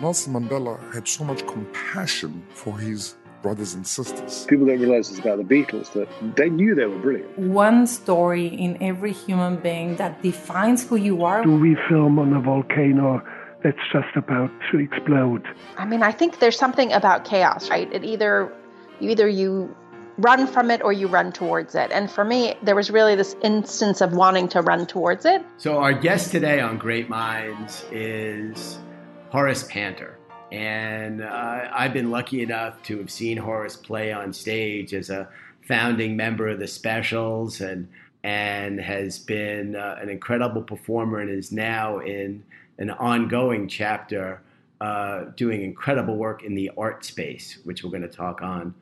Nelson Mandela had so much compassion for his brothers and sisters. People don't realize this about the Beatles that they knew they were brilliant. One story in every human being that defines who you are. Do we film on a volcano that's just about to explode? I mean, I think there's something about chaos, right? It either either you run from it or you run towards it. And for me, there was really this instance of wanting to run towards it. So our guest today on Great Minds is Horace Panter. And uh, I've been lucky enough to have seen Horace play on stage as a founding member of the Specials and and has been uh, an incredible performer and is now in an ongoing chapter uh, doing incredible work in the art space, which we're going to talk on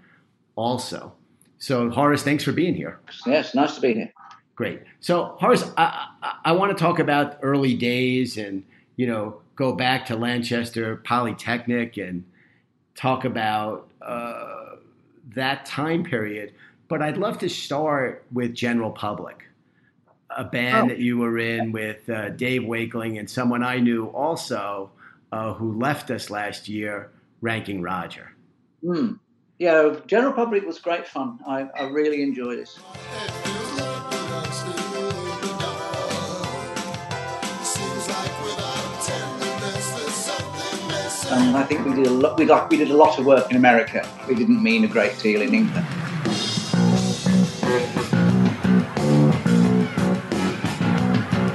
also. So, Horace, thanks for being here. Yes, nice to be here. Great. So, Horace, I, I, I want to talk about early days and, you know, go back to Lanchester Polytechnic and talk about uh, that time period. But I'd love to start with General Public, a band oh. that you were in with uh, Dave Wakeling and someone I knew also uh, who left us last year, Ranking Roger. Mm. Yeah, General Public was great fun. I, I really enjoyed it. Um, I think we did a lot. We like we did a lot of work in America. We didn't mean a great deal in England.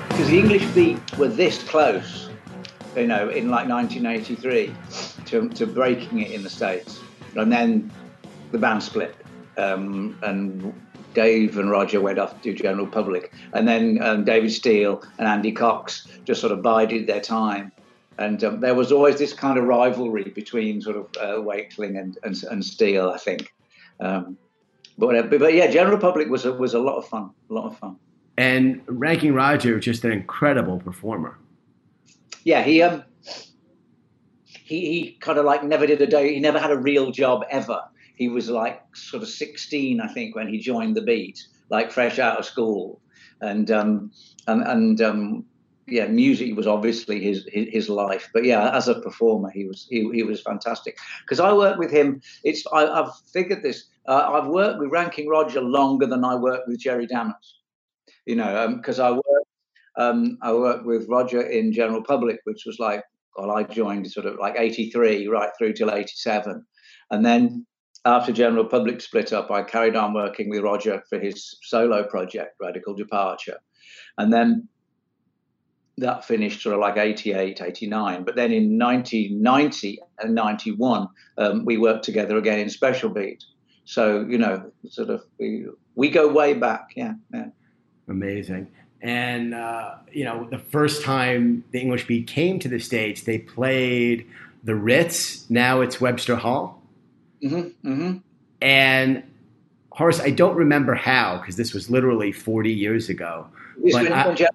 Because the English beat were this close, you know, in like 1983 to, to breaking it in the States. And then the band split. Um, and Dave and Roger went off to General Public. And then um, David Steele and Andy Cox just sort of bided their time and um, there was always this kind of rivalry between sort of uh, Wakeling and, and, and Steele, I think. Um, but, but, yeah, General Public was a, was a lot of fun, a lot of fun. And Ranking Roger, was just an incredible performer. Yeah, he um, he he kind of like never did a day. He never had a real job ever. He was like sort of sixteen, I think, when he joined the Beat, like fresh out of school, and um, and and um, yeah, music was obviously his, his, his life. But yeah, as a performer, he was he, he was fantastic. Because I worked with him. It's I, have figured this. Uh, I've worked with Ranking Roger longer than I worked with Jerry Dammers. You know, because um, I worked um, I worked with Roger in General Public, which was like well, I joined sort of like '83 right through till '87, and then after General Public split up, I carried on working with Roger for his solo project, Radical Departure, and then that finished sort of like 88, 89. But then in 1990 and 91, um, we worked together again in Special Beat. So, you know, sort of, we, we go way back. Yeah. yeah. Amazing. And, uh, you know, the first time the English Beat came to the States, they played the Ritz. Now it's Webster Hall. Mm-hmm, mm-hmm. And Horace, I don't remember how, because this was literally 40 years ago. But I,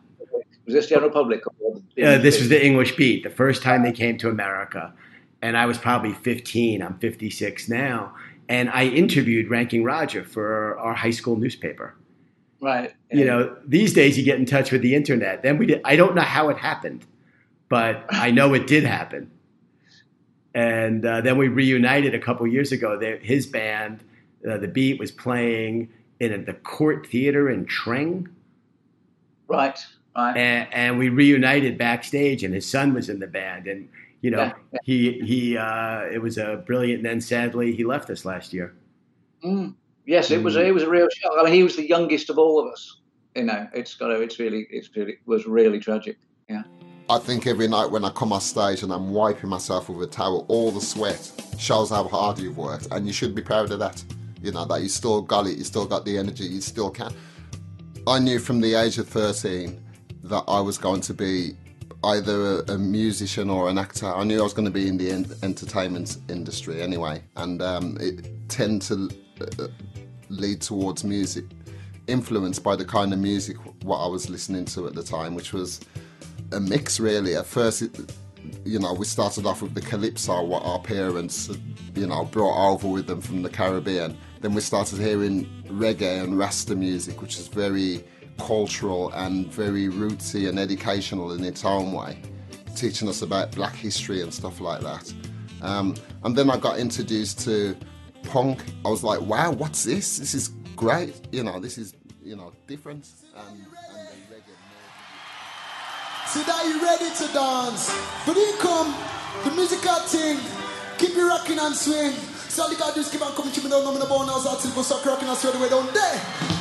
was this General Public? Uh, this was the English Beat, the first time they came to America. And I was probably 15. I'm 56 now. And I interviewed Ranking Roger for our high school newspaper. Right. You know, these days you get in touch with the internet. Then we did, I don't know how it happened, but I know it did happen. And uh, then we reunited a couple years ago. They, his band, uh, The Beat, was playing in the Court Theater in Tring. Right. Right. And, and, we reunited backstage, and his son was in the band, and you know yeah, yeah. he he uh, it was a brilliant. And then sadly, he left us last year. Mm. Yes, it was. Mm. It was a real shock. I mean, he was the youngest of all of us. You know, it's got. It's really. It's really. It was really tragic. Yeah. I think every night when I come on stage and I'm wiping myself with a towel, all the sweat shows how hard you've worked, and you should be proud of that. You know that you still got it, you still got the energy, you still can. I knew from the age of 13 that I was going to be either a, a, musician or an actor. I knew I was going to be in the en- entertainment industry anyway, and um, it tend to uh, lead towards music, influenced by the kind of music what I was listening to at the time, which was a mix really. At first, it, you know, we started off with the calypso, what our parents, you know, brought over with them from the Caribbean. Then we started hearing reggae and Rasta music, which is very cultural and very rootsy and educational in its own way. teaching us about black history and stuff like that. Um, and then I got introduced to punk. I was like, wow, what's this? This is great. You know, this is, you know, different. And, and more. So that you ready to dance? But here come the musical thing. Keep it rocking and swing. So all you gotta do is keep on coming to me down, in the bone house until you go start rocking and swing the way down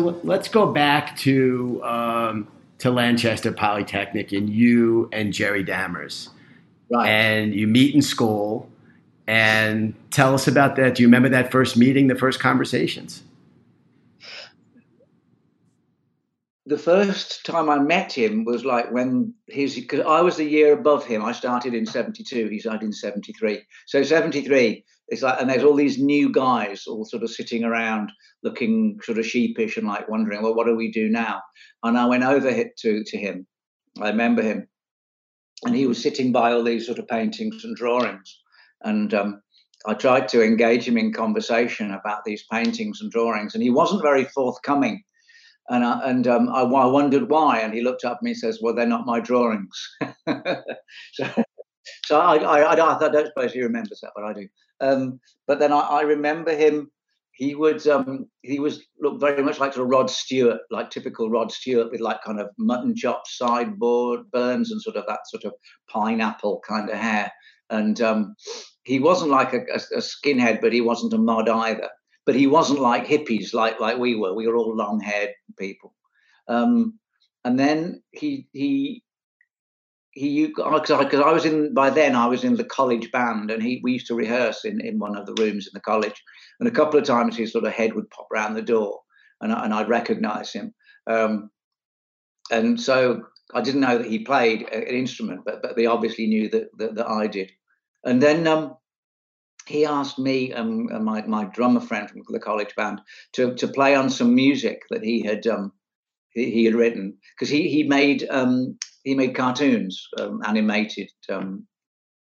let- let's go back to um, to Lanchester Polytechnic and you and Jerry Dammers, Right. and you meet in school. And tell us about that. Do you remember that first meeting, the first conversations? the first time I met him was like when his because I was the year above him. I started in '72. He started in '73. So '73, it's like, and there's all these new guys all sort of sitting around, looking sort of sheepish and like wondering, well, what do we do now? And I went over hit to to him. I remember him, and he was sitting by all these sort of paintings and drawings, and um, I tried to engage him in conversation about these paintings and drawings, and he wasn't very forthcoming and I, and um, I, I wondered why. And he looked up at me and says, "Well, they're not my drawings." so, so I, I, I, don't, I don't suppose he remembers that, but I do. Um, but then I, I remember him. He would um, he was looked very much like sort of Rod Stewart, like typical Rod Stewart, with like kind of mutton chop sideboard burns and sort of that sort of pineapple kind of hair. And um, he wasn't like a, a, a skinhead, but he wasn't a mod either but he wasn't like hippies like like we were. We were all long haired people. Um, and then he he he because I, I was in by then I was in the college band and he we used to rehearse in, in one of the rooms in the college. And a couple of times his sort of head would pop round the door and I, and I'd recognise him. Um, and so I didn't know that he played an instrument but but they obviously knew that that, that I did. And then um, he asked me and my, my drummer friend from the college band to, to play on some music that he had um, he, he had written. Because he he made um, he made cartoons um, animated um,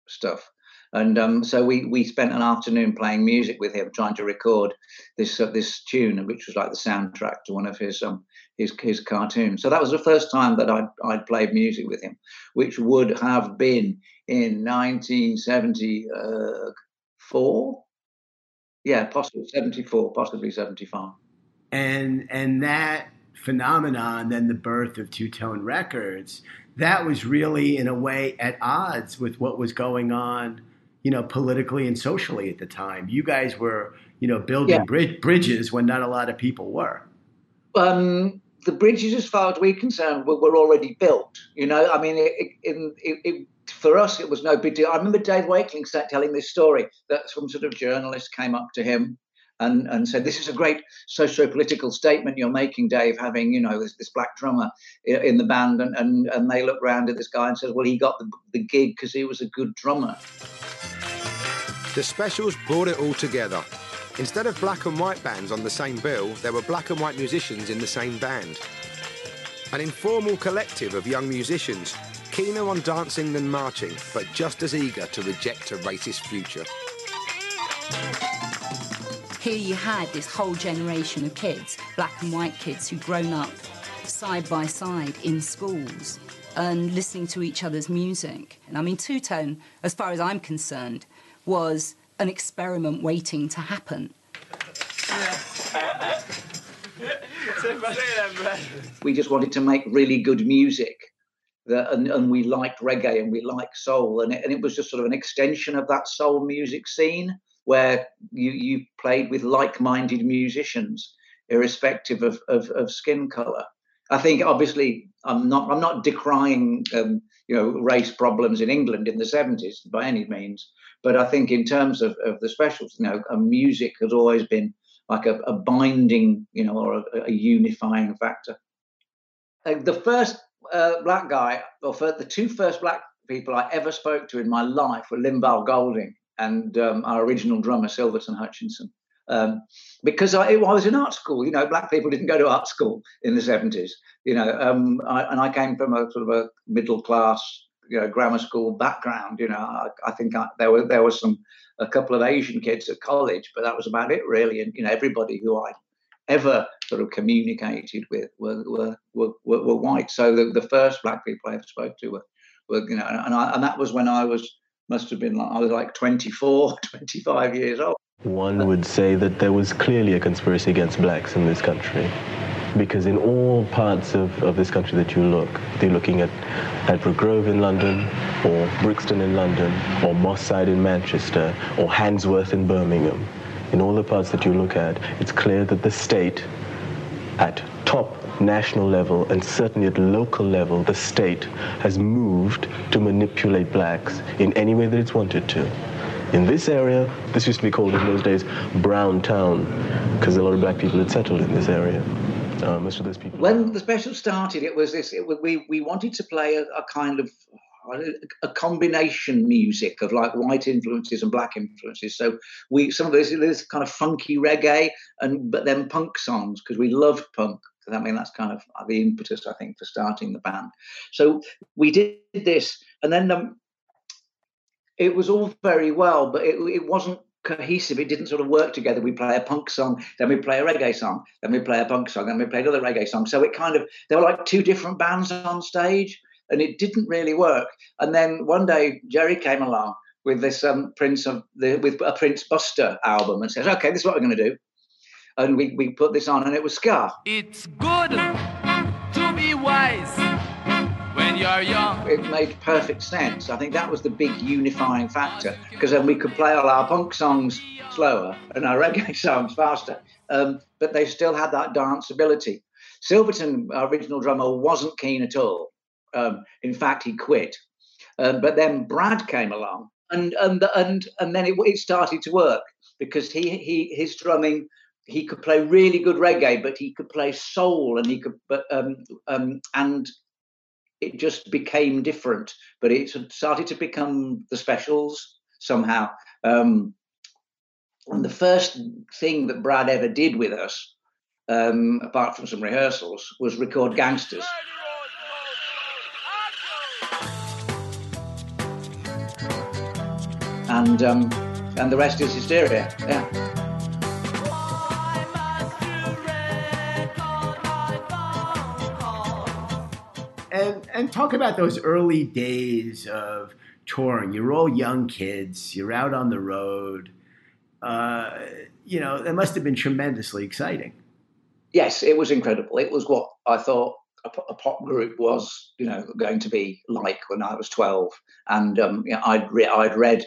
stuff. And um, so we we spent an afternoon playing music with him trying to record this uh, this tune which was like the soundtrack to one of his um his his cartoons. So that was the first time that I'd, I'd played music with him which would have been in 1974 yeah possibly 74 possibly 75 and and that phenomenon then the birth of two tone records that was really in a way at odds with what was going on you know politically and socially at the time you guys were you know building Yeah. brid- bridges when not a lot of people were um, the bridges, as far as we're concerned, were, were already built. You know, I mean, it, it, it, it, for us, it was no big deal. I remember Dave Wakeling sat telling this story that some sort of journalist came up to him and, and said, "This is a great socio-political statement you're making, Dave, having you know this, this black drummer in the band." And, and and they looked round at this guy and said, "Well, he got the, the gig because he was a good drummer." The specials brought it all together. Instead of black and white bands on the same bill, there were black and white musicians in the same band. An informal collective of young musicians, keener on dancing than marching, but just as eager to reject a racist future. Here you had this whole generation of kids, black and white kids, who'd grown up side by side in schools and listening to each other's music. And I mean, Two Tone, as far as I'm concerned, was an experiment waiting to happen. we just wanted to make really good music that, and, and we liked reggae and we liked soul and it, and it was just sort of an extension of that soul music scene where you, you played with like-minded musicians irrespective of, of, of skin color. I think obviously i'm not i'm not decrying um, you know race problems in england in the 70s by any means but i think in terms of, of the specials you know music has always been like a, a binding you know or a, a unifying factor. Uh, the first uh, black guy, or the two first black people I ever spoke to in my life were Lynval Golding and um, our original drummer Silverton Hutchinson. Um, because I, I, was in art school, you know, black people didn't go to art school in the seventies, you know, um, I, and I came from a sort of a middle class, you know, grammar school background. You know, I, I think there were there was some a couple of Asian kids at college, but that was about it really. And you know, everybody who I ever sort of communicated with were were were, were, were white. So the, the first black people I ever spoke to were, were you know, and I, and that was when I was must have been like I was like 24, 25 years old. One would say that there was clearly a conspiracy against blacks in this country. Because in all parts of, of this country that you look, you're looking at Ladbroke Grove in London, or Brixton in London, or Moss Side in Manchester, or Handsworth in Birmingham. In all the parts that you look at, it's clear that the state, at top national level and certainly at local level, the state has moved to manipulate blacks in any way that it's wanted to. In this area, this used to be called in those days Brown Town, because a lot of black people had settled in this area. Uh, most of those people. When the special started, it was this. It, we we wanted to play a, a kind of a combination music of like white influences and black influences. So we some of this this kind of funky reggae and but then punk songs because we loved punk. I mean that's kind of the impetus I think for starting the band. So we did this, and then um, it was all very well, but it, it wasn't cohesive. It didn't sort of work together. We play a punk song, then we play a reggae song, then we play a punk song, then we play another reggae song. So it kind of there were like two different bands on stage, and it didn't really work. And then one day Jerry came along with this um, Prince of the with a Prince Buster album and says, "Okay, this is what we're going to do." And we we put this on, and it was ska. It's good to be wise when you're young. It made perfect sense. I think that was the big unifying factor because then we could play all our punk songs slower and our reggae songs faster, um, but they still had that danceability. Silverton, our original drummer, wasn't keen at all. Um, in fact, he quit. Um, but then Brad came along, and and and and then it, it started to work because he he his drumming he could play really good reggae, but he could play soul, and he could, but um, um, and it just became different. But it started to become the specials somehow. Um, and the first thing that Brad ever did with us, um, apart from some rehearsals, was record Gangsters. And um, and the rest is hysteria. Yeah. And talk about those early days of touring. You're all young kids. You're out on the road. Uh, you know, it must have been tremendously exciting. Yes, it was incredible. It was what I thought a, a pop group was, you know, going to be like when I was 12. And um, you know, I'd re- I'd read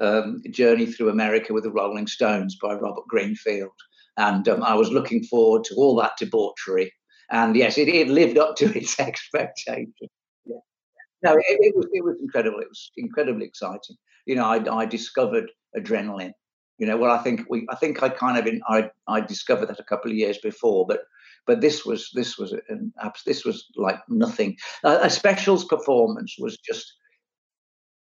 um, Journey Through America with the Rolling Stones by Robert Greenfield, and um, I was looking forward to all that debauchery and yes, it, it lived up to its expectation. Yeah. No, it, it, was it was incredible. It was incredibly exciting. You know, I, I discovered adrenaline. You know, well, I think we, I think I kind of, in, I, I discovered that a couple of years before, but, but this was, this was, an, this was like nothing. Uh, a specials performance was just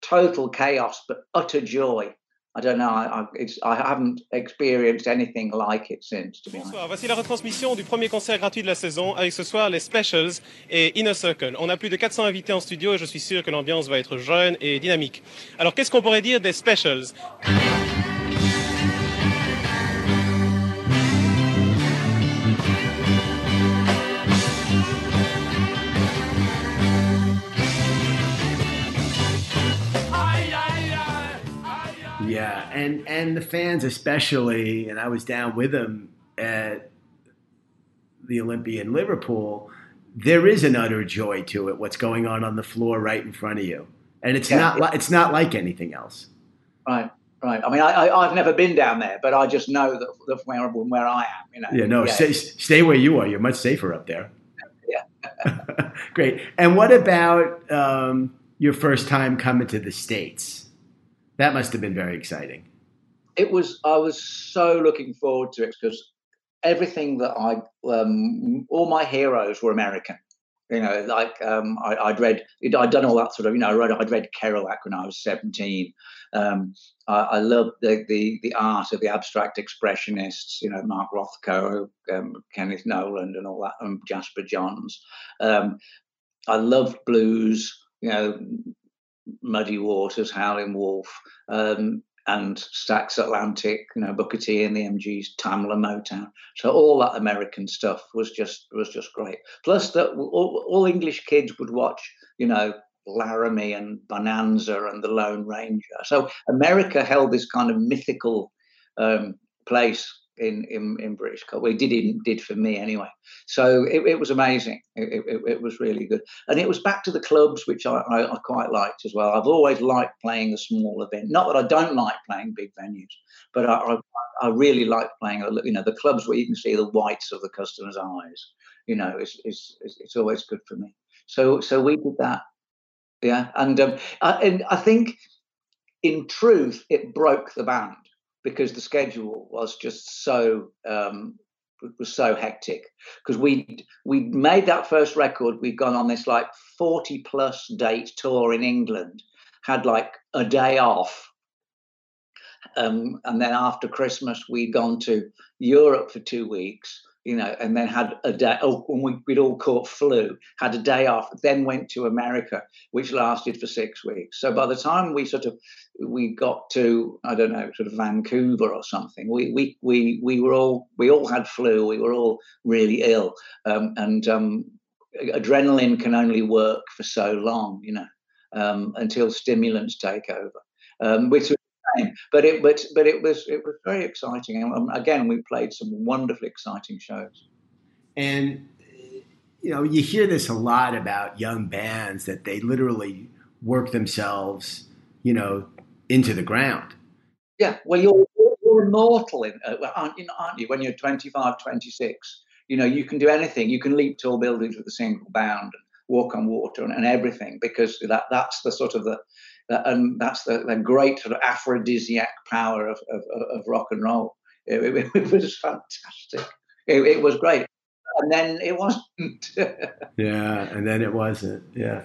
total chaos, but utter joy. I don't know. I, I, haven't experienced anything like it since, to be. Bonsoir. Voici la retransmission du premier concert gratuit de la saison avec ce soir les Specials et Inner Circle. On a plus de 400 invités en studio et je suis sûr que l'ambiance va être jeune et dynamique. Alors, qu'est-ce qu'on pourrait dire des Specials? And and the fans especially, and I was down with them at the Olympia in Liverpool. There is an utter joy to it. What's going on on the floor right in front of you, and it's yeah, not like it's not like anything else. Right, right. I mean, I, I have never been down there, but I just know that, that where where I am, you know. Yeah, no, yeah. Stay, stay where you are. You're much safer up there. Yeah. Great. And what about um, your first time coming to the states? That must have been very exciting. It was. I was so looking forward to it because everything that I, um, all my heroes were American. You know, like um, I, would read, I'd done all that sort of, you know, I read, I'd read Kerouac when I was 17. Um, I, I loved the, the, the art of the abstract expressionists, you know, Mark Rothko, um, Kenneth Noland, and all that, and Jasper Johns. Um, I loved blues, you know, Muddy Waters, Howling Wolf. Um, and Stax Atlantic, you know, Booker T and the MGs, Tamla Motown. So all that American stuff was just was just great. Plus that all, all English kids would watch, you know, Laramie and Bonanza and the Lone Ranger. So America held this kind of mythical um, place in, in, in British culture. Well, did it did for me anyway. So it, it was amazing. It, it, it, was really good, and it was back to the clubs, which I, I, I, quite liked as well. I've always liked playing the small event. Not that I don't like playing big venues, but I, I, I really like playing. You know, the clubs where you can see the whites of the customer's eyes. You know, it's it's it's always good for me. So so we did that. Yeah, and um, I, and I think in truth it broke the band because the schedule was just so um, was so hectic. Because we we made that first record we'd gone on this like 40 plus date tour in england had like a day off. Um, and then after christmas we'd gone to europe for two weeks you know, and then had a day. Oh, when we, would all caught flu, had a day off, then went to America, which lasted for six weeks. So by the time we sort of we got to I don't know, sort of Vancouver or something, we we we we were all we all had flu. We were all really ill, um, and um, adrenaline can only work for so long, you know, um, until stimulants take over, um, which but it but but it was it was very exciting. And um, again, we played some wonderfully exciting shows. And you know, you hear this a lot about young bands that they literally work themselves, you know, into the ground. Yeah, well, you're you're immortal, in, uh, aren't you? Aren't you? When you're 25, 26, you know, you can do anything. You can leap tall buildings with a single bound and walk on water and, and everything because that that's the sort of the and that's the, the great sort of aphrodisiac power of, of, of rock and roll. It, it, it was fantastic. It, it, was great. And then it wasn't. yeah, and then it wasn't. Yeah.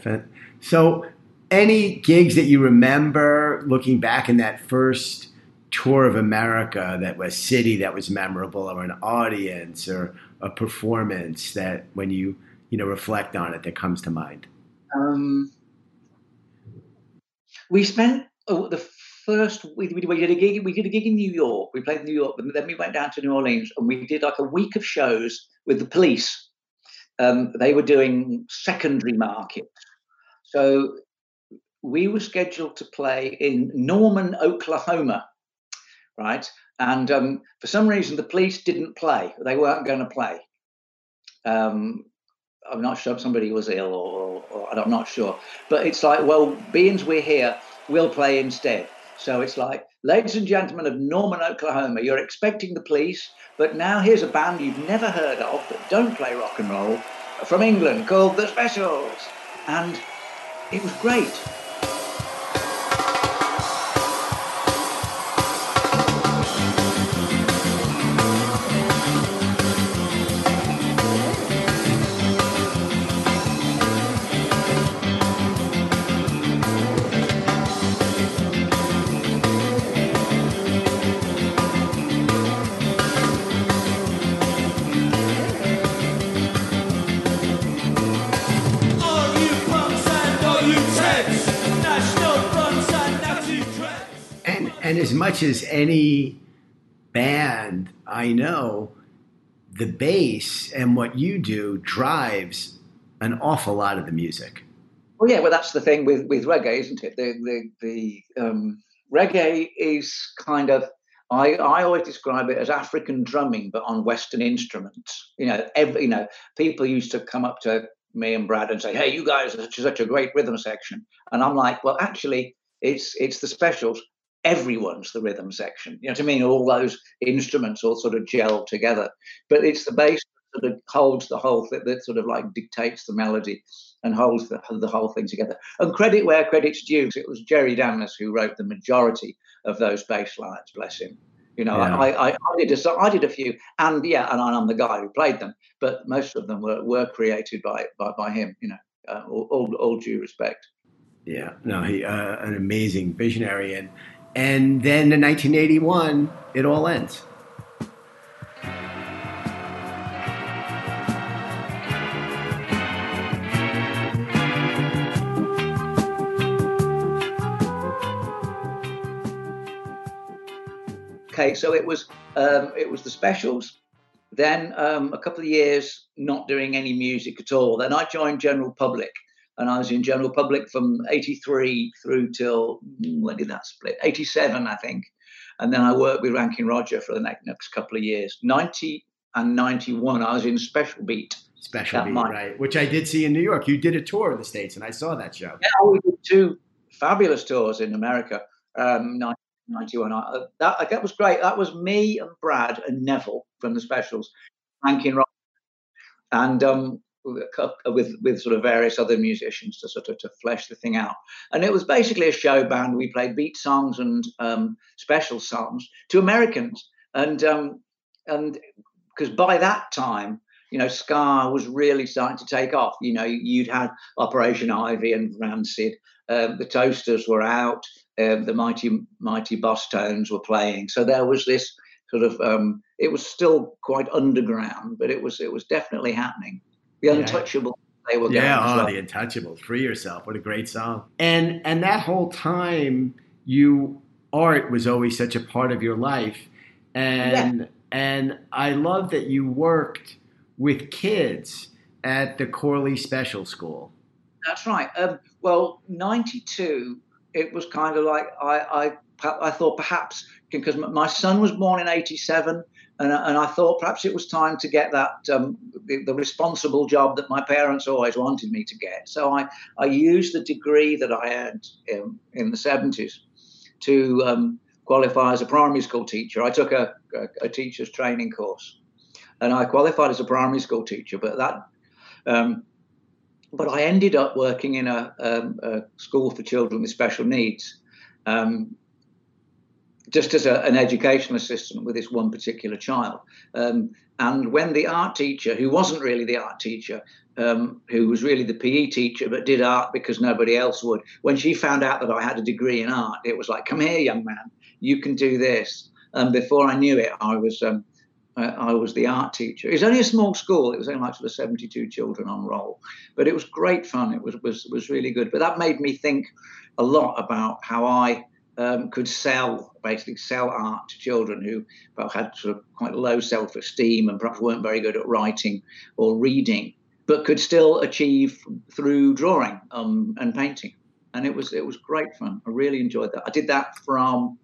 So, any gigs that you remember looking back in that first tour of America that was city that was memorable, or an audience, or a performance that when you you know reflect on it that comes to mind? Um, we spent oh, the first we, we, did a gig we did a gig in New York. We played in New York, but then we went down to New Orleans and we did like a week of shows with the police. Um, they were doing secondary markets, so we were scheduled to play in Norman, Oklahoma, right? And um, for some reason, the police didn't play. They weren't going to play. Um, I'm not sure if somebody was ill or, or, or I'm not sure. But it's like, well, beings we're here, we'll play instead. So it's like, ladies and gentlemen of Norman, Oklahoma, you're expecting the police, but now here's a band you've never heard of that don't play rock and roll from England called The Specials. And it was great. Much as any band I know, the bass and what you do drives an awful lot of the music. Well, yeah, well, that's the thing with, with reggae, isn't it? The the the um, reggae is kind of I, I always describe it as African drumming, but on Western instruments. You know, every you know, people used to come up to me and Brad and say, "Hey, you guys are such, such a great rhythm section," and I'm like, "Well, actually, it's it's the specials everyone's the rhythm section. You know what I mean? All those instruments all sort of gel together. But it's the bass that sort of holds the whole thing, that sort of like dictates the melody and holds the, the whole thing together. And credit where credit's due. It was Jerry Dammers who wrote the majority of those bass lines, bless him. You know, Yeah. I, I, I did a, did a few, and yeah, and I'm the guy who played them, but most of them were, were created by, by by him. You know, uh, all, all all due respect. Yeah, no, he uh, an amazing visionary, and and then in 1981, it all ends. Okay, so it was um, it was the specials. Then um, a couple of years not doing any music at all. Then I joined General Public, and I was in General Public from '83 through till mm, when did that split? '87, I think. And then I worked with Ranking Roger for the next, next couple of years. '90 and '91, I was in Special Beat. Special Beat, might- right? Which I did see in New York. You did a tour of the states, and I saw that show. Yeah, we did two fabulous tours in America. Um, 1991. I- That that was great. That was me and Brad and Neville from the Specials, Ranking Roger. and um, with with with sort of various other musicians to sort of to flesh the thing out. And it was basically a show band. We played beat songs and um, special songs to Americans, and um, and because by that time. You know, ska was really starting to take off. You know, you'd had Operation Ivy and Rancid. Um, the Toasters were out. Um, the mighty mighty Bosstones were playing. So there was this sort of. Um, it was still quite underground, but it was it was definitely happening. The Yeah. Untouchable, they were Yeah, going. oh, well. the Untouchable. "Free Yourself." What a great song! And and that whole time, you art was always such a part of your life, and and I love that you worked with kids at the Corley Special School. That's right. Um, well, '92, it was kind of like I, I, I thought perhaps because my son was born in '87, and, I- and I thought perhaps it was time to get that um, the, the responsible job that my parents always wanted me to get. So I, I used the degree that I had in, in the '70s to um, qualify as a primary school teacher. I took a, a, a teacher's training course, and I qualified as a primary school teacher. But that um, but I ended up working in a, um, a school for children with special needs, um, just as a, an educational assistant with this one particular child. Um, and when the art teacher, who wasn't really the art teacher, um, who was really the PE teacher but did art because nobody else would, when she found out that I had a degree in art, it was like, "Come here, young man, you can do this." And before I knew it, I was um, I, I was the art teacher. It was only a small school. It was only like sort of 72 children on roll, but it was great fun. It was was was really good. But that made me think a lot about how I um, could sell, basically sell art to children who had sort of quite low self-esteem and perhaps weren't very good at writing or reading, but could still achieve through drawing um, and painting. And it was it was great fun. I really enjoyed that. I did that from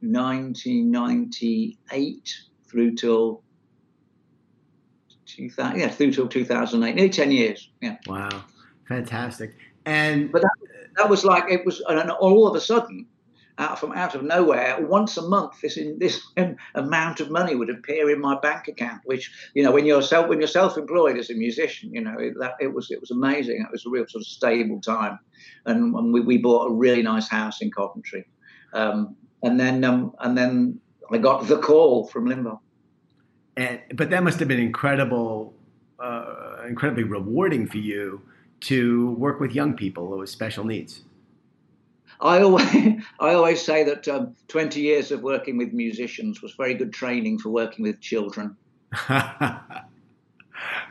1998 through till 2000, yeah, through till 2008, nearly 10 years. Yeah. Wow, fantastic! And but that, that was like it was, and all of a sudden, out from out of nowhere, once a month, this in, this amount of money would appear in my bank account. Which you know, when you're self when you're self-employed as a musician, you know it, that it was it was amazing. It was a real sort of stable time, and, and we, we bought a really nice house in Coventry, um, and then um, and then I got the call from Limbo. and but that must have been incredible, uh, incredibly rewarding for you to work with young people with special needs. I always, I always say that um, 20 years of working with musicians was very good training for working with children.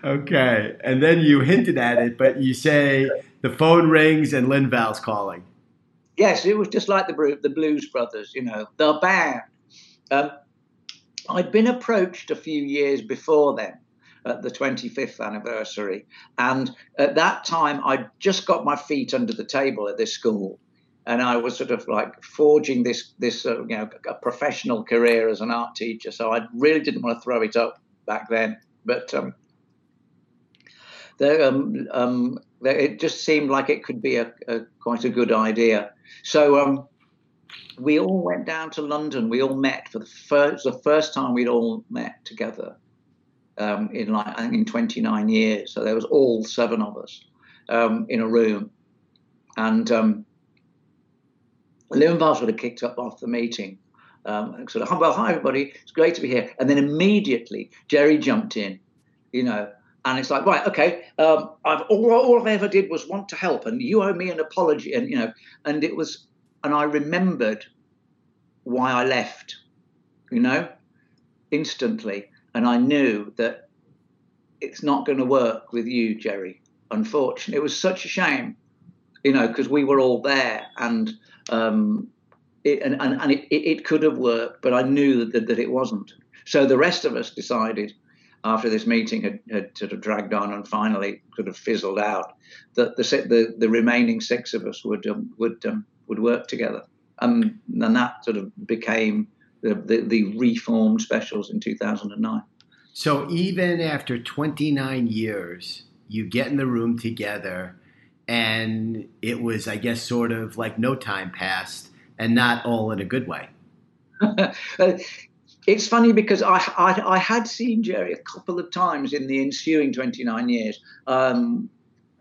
okay, and then you hinted at it, but you say the phone rings and Lynval's calling. Yes, it was just like the the Blues Brothers, you know, the band. Um, I'd been approached a few years before then, at the 25th anniversary, and at that time I'd just got my feet under the table at this school, and I was sort of like forging this this uh, you know a professional career as an art teacher. So I really didn't want to throw it up back then, but um, there, um, um, it just seemed like it could be a, a quite a good idea. So um, we all went down to London. We all met for the first the first time we'd all met together um, in like I think in 29 years. So there was all seven of us um, in a room, and Bars would have kicked up off the meeting. um, sort of, well, hi everybody, it's great to be here. And then immediately Jerry jumped in, you know, and it's like, right, okay, um, I've all, all I ever did was want to help, and you owe me an apology, and you know, and it was, and I remembered why I left, you know, instantly, and I knew that it's not going to work with you, Jerry. Unfortunately, it was such a shame, you know, because we were all there, and um, it, and, and, and it, it could have worked, but I knew that, that it wasn't. So the rest of us decided after this meeting had, had sort of dragged on and finally sort of fizzled out, that the the, the remaining six of us would um, would um, would work together, um, and that sort of became the, the, the reformed specials in 2009. So even after 29 years, you get in the room together, and it was, I guess, sort of like no time passed, and not all in a good way. it's funny because I, I, I had seen Jerry a couple of times in the ensuing 29 years. Um,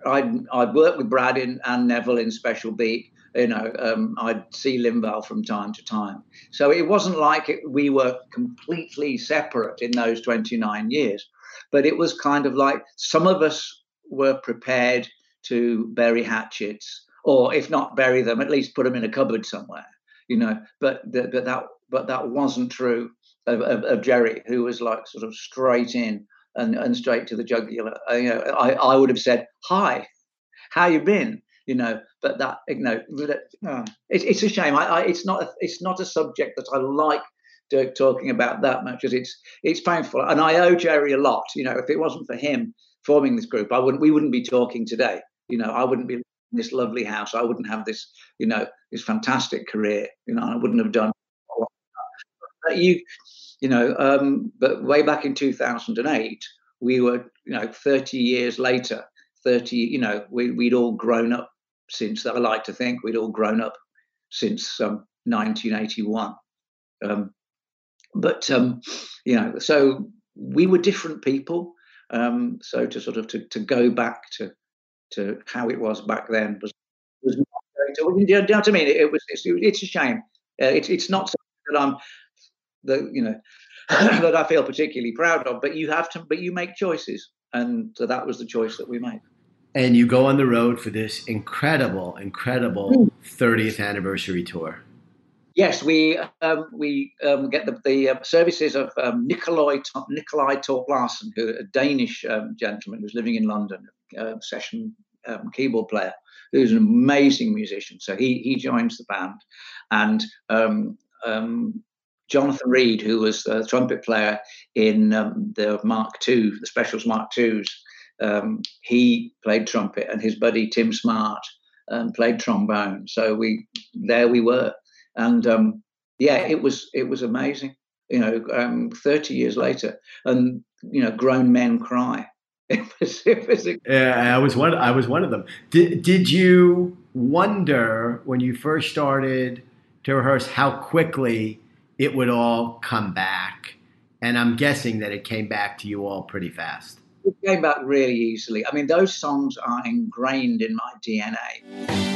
I'd, I'd worked with Brad in, and Neville in Special Beat. You know, um, I'd see Lynval from time to time. So it wasn't like it, we were completely separate in those 29 years, but it was kind of like some of us were prepared to bury hatchets, or if not bury them, at least put them in a cupboard somewhere. You know, but the, but that but that wasn't true of, of, of, Jerry, who was like sort of straight in and, and straight to the jugular. I, uh, you know, I, I would have said, "Hi, how you been?" You know, but that you know, uh, it, it's a shame. I, I, it's not a, it's not a subject that I like Dirk talking about that much because it's it's painful, and I owe Jerry a lot. You know, if it wasn't for him forming this group, I wouldn't we wouldn't be talking today. You know, I wouldn't be in this lovely house. I wouldn't have this, you know, this fantastic career. You know, I wouldn't have done. You you know, um, but way back in 2008, we were, you know, 30 years later, 30, you know, we, we'd all grown up since. I like to think we'd all grown up since um, 1981. Um, but, um, you know, so we were different people. Um, so to sort of to, to go back to to how it was back then was was not very, you know what I mean? It, it was it's, it's, a shame. Uh, it's it's not something that I'm that you know that I feel particularly proud of. But you have to, but you make choices, and so that was the choice that we made. And you go on the road for this incredible, incredible 30th anniversary tour. Yes, we um, we um, get the, the uh, services of um, Nikolai Nikolai Torp Larsen, who a Danish um, gentleman who's living in London, uh, session um, keyboard player, who's an amazing musician. So he he joins the band, and Jonathan Reed, who was a trumpet player in the Mark II, the Specials Mark IIs, he played trumpet, and his buddy Tim Smart played trombone. So we there we were, and um, yeah, it was it was amazing. You know, um, thirty years later, and you know, grown men cry. It was, it was a- yeah, I was one. I was one of them. Did Did you wonder when you first started to rehearse how quickly? it would all come back. And I'm guessing that it came back to you all pretty fast. It came back really easily. I mean, those songs are ingrained in my DNA.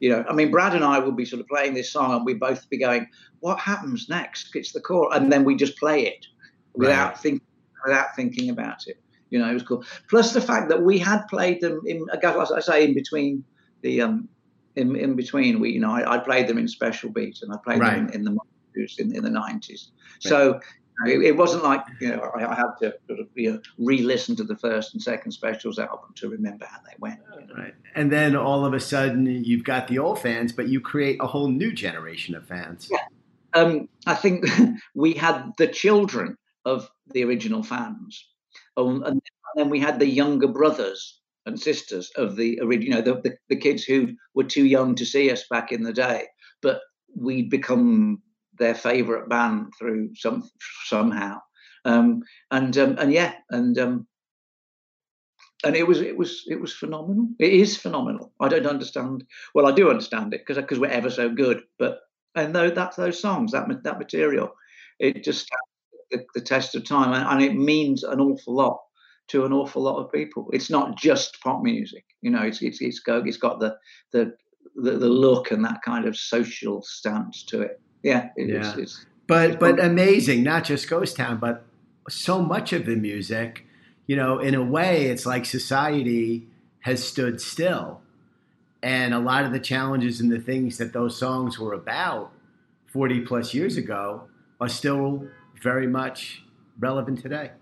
you know. I mean, Brad and I will be sort of playing this song, and we both be going, "What happens next?" It's the chorus, and then we just play it without right. thinking, without thinking about it. You know, it was cool. Plus the fact that we had played them in, as I say, in between the um, in, in between. We, you know, I, I played them in special beat, and I played right. them in, in the in, in the nineties. Right. So it, it, wasn't like you know I, I had to sort of you know, re-listen to the first and second specials album to remember how they went. You know? Right, and then all of a sudden you've got the old fans, but you create a whole new generation of fans. Yeah. Um, I think we had the children of the original fans, um, and then we had the younger brothers and sisters of the original, you know, the, the, the kids who were too young to see us back in the day, but we'd become their favorite band through some somehow. Um, and um, and yeah, and um, and it was it was it was phenomenal. It is phenomenal. I don't understand. Well, I do understand it because because we're ever so good. But and though that's those songs, that that material, it just the, the test of time, and, and, it means an awful lot to an awful lot of people. It's not just pop music, you know. It's it's it's. It's got the the, the look and that kind of social stance to it. Yeah, it, yeah. It's, it's, but it's but amazing. Not just Ghost Town, but so much of the music you know, in a way, it's like society has stood still. And a lot of the challenges and the things that those songs were about 40 plus years ago are still very much relevant today.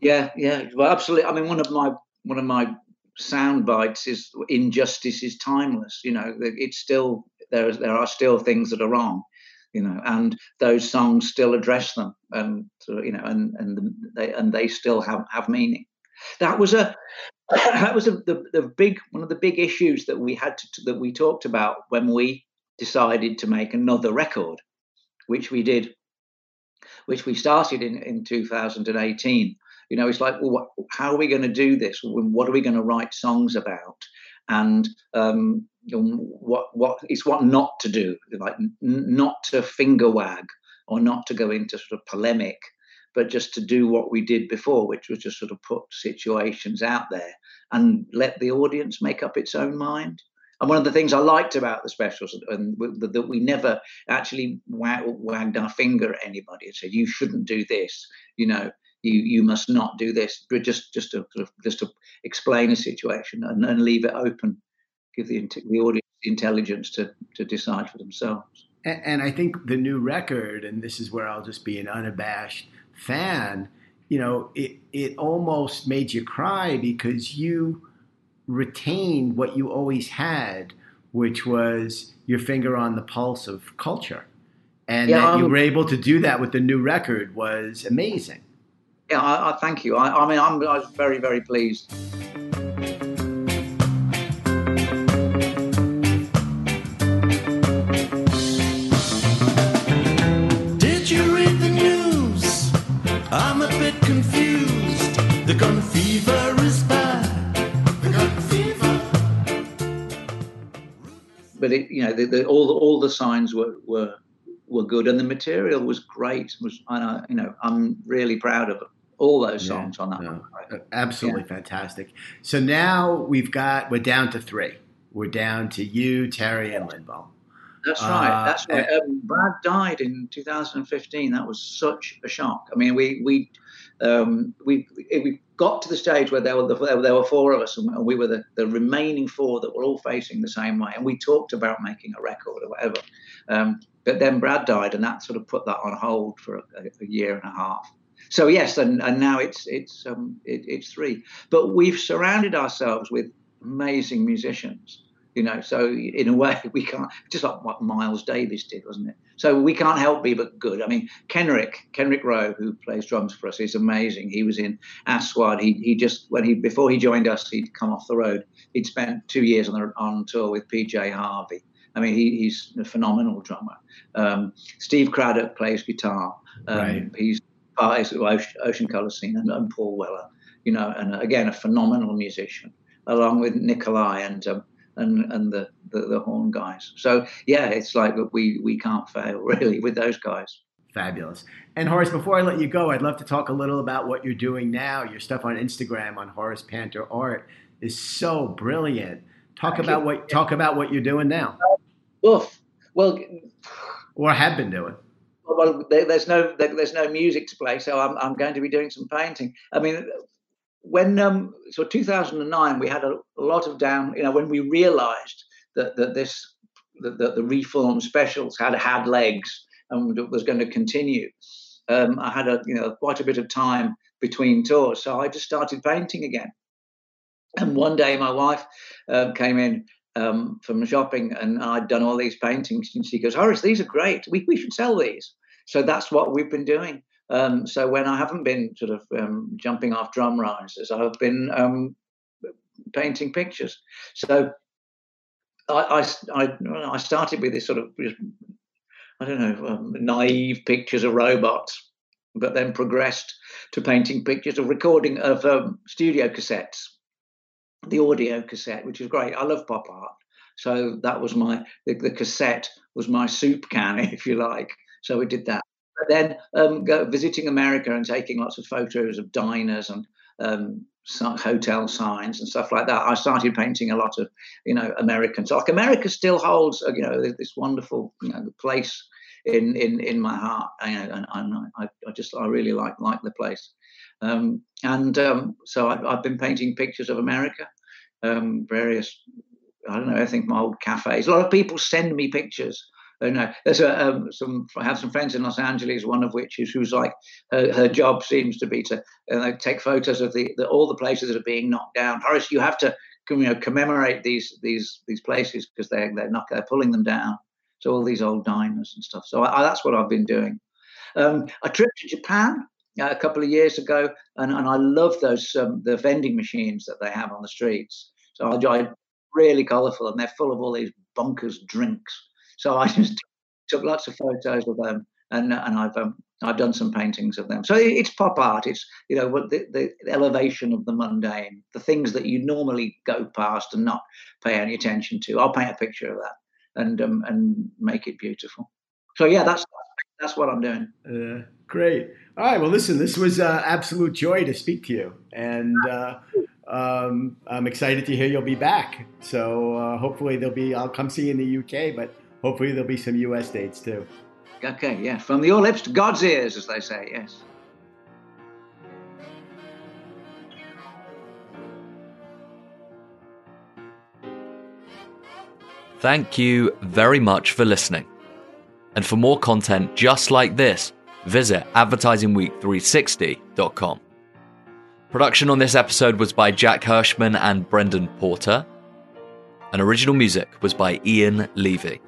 Yeah, yeah. Well, absolutely. I mean, one of my one of my sound bites is injustice is timeless. You know, it's still there. There are still things that are wrong, you know, and those songs still address them, and you know, and and they and they still have have meaning. That was a that was a, the the big one of the big issues that we had to, that we talked about when we decided to make another record, which we did, which we started in in 2018. You know, it's like, well, what, how are we going to do this? What are we going to write songs about? And um, what what is what not to do, like n- not to finger wag or not to go into sort of polemic, but just to do what we did before, which was just sort of put situations out there and let the audience make up its own mind. And one of the things I liked about the specials and that we never actually wagged our finger at anybody and said you shouldn't do this, you know, you you must not do this, but just just to just to explain a situation and, and leave it open, give the the audience the intelligence to to decide for themselves. And, and I think the new record, and this is where I'll just be an unabashed fan, you know, it it almost made you cry because you retained what you always had, which was your finger on the pulse of culture. And Yeah, that you were able to do that with the new record was amazing. Yeah, I, I thank you. I, I mean, I'm, I was very, very pleased. But it, you know, the, the, all the, all the signs were were were good, and the material was great. Was and I, you know, I'm really proud of all those songs on that. one. Absolutely fantastic. So now we've got we're down to three. We're down to you, Terry, and Lynval. That's right. Uh, That's right. Um, Brad died in 2015. That was such a shock. I mean, we we um, we we got to the stage where there were the, there were four of us, and we were the, the remaining four that were all facing the same way. And we talked about making a record or whatever. Um, but then Brad died, and that sort of put that on hold for a, a year and a half. So yes, and, and now it's it's um, it, it's three. But we've surrounded ourselves with amazing musicians you know so in a way we can't just like what miles davis did wasn't it? So we can't help be but good. I mean kenrick kenrick rowe who plays drums for us is amazing. He was in aswad he, he just when he before he joined us he'd come off the road. He'd spent two years on, the, on tour with pj harvey. I mean he, he's a phenomenal drummer. Um, steve cradock plays guitar. Um, Right. he's part of ocean, ocean color scene and, and paul weller you know and again a phenomenal musician along with nikolai and um, and and the, the the horn guys. So yeah, it's like we we can't fail really with those guys. Fabulous. And Horace, before I let you go, I'd love to talk a little about what you're doing now. Your stuff on Instagram on Horace Panter Art is so brilliant. Talk Thank about you. what talk about what you're doing now, Oof. Well, or have been doing. well, there's no there's no music to play, so I'm I'm going to be doing some painting. I mean, when um so 2009 we had a, lot of down. You know, when we realised that that this that, that the reform specials had had legs and was going to continue. Um, I had a you know quite a bit of time between tours, so I just started painting again. And one day, my wife uh, came in um, from shopping, and I'd done all these paintings, and she goes, "Horace, these are great. We we should sell these." So that's what we've been doing. Um, so when I haven't been sort of um, jumping off drum risers, I've been um, painting pictures. So I, I, I, I started with this sort of I don't know, um, naive pictures of robots, but then progressed to painting pictures of recording of um, studio cassettes, the audio cassette, which is great. I love pop art. So that was my, the, the cassette was my soup can, if you like. So we did that. But then um, go, visiting America and taking lots of photos of diners and um, hotel signs and stuff like that. I started painting a lot of, you know, American. So like America still holds, uh, you know, this wonderful, you know, place in in in my heart. And, and I, I just I really like like the place. Um, and um, so I've, I've, been painting pictures of America, um, various. I don't know. I think my old cafes. A lot of people send me pictures no, there's a, um, some. I have some friends in Los Angeles. One of which is who's like her, her job seems to be to take photos of the, the, all the places that are being knocked down. Horace, you have to you know commemorate these these these places because they're they're not they're pulling them down. So all these old diners and stuff. So I, I, that's what I've been doing. Um, I trip to Japan uh, a couple of years ago, and, and I love those um, the vending machines that they have on the streets. So I, I really colourful, and they're full of all these bonkers drinks. So I just took lots of photos of them, and and I've um, I've done some paintings of them. So it's pop art. It's you know the, the elevation of the mundane, the things that you normally go past and not pay any attention to. I'll paint a picture of that and um, and make it beautiful. So yeah, that's that's what I'm doing. Uh, great. All right. Well, listen, this was uh, absolute joy to speak to you, and uh, um, I'm excited to hear you'll be back. So uh, hopefully there'll be. I'll come see you in the UK, but hopefully there'll be some US dates too. Okay, yeah. From your lips to God's ears, as they say, yes. Thank you very much for listening. And for more content just like this, visit advertisingweek360.com. Production on this episode was by Jack Hirschman and Brendan Porter. And original music was by Ian Levy.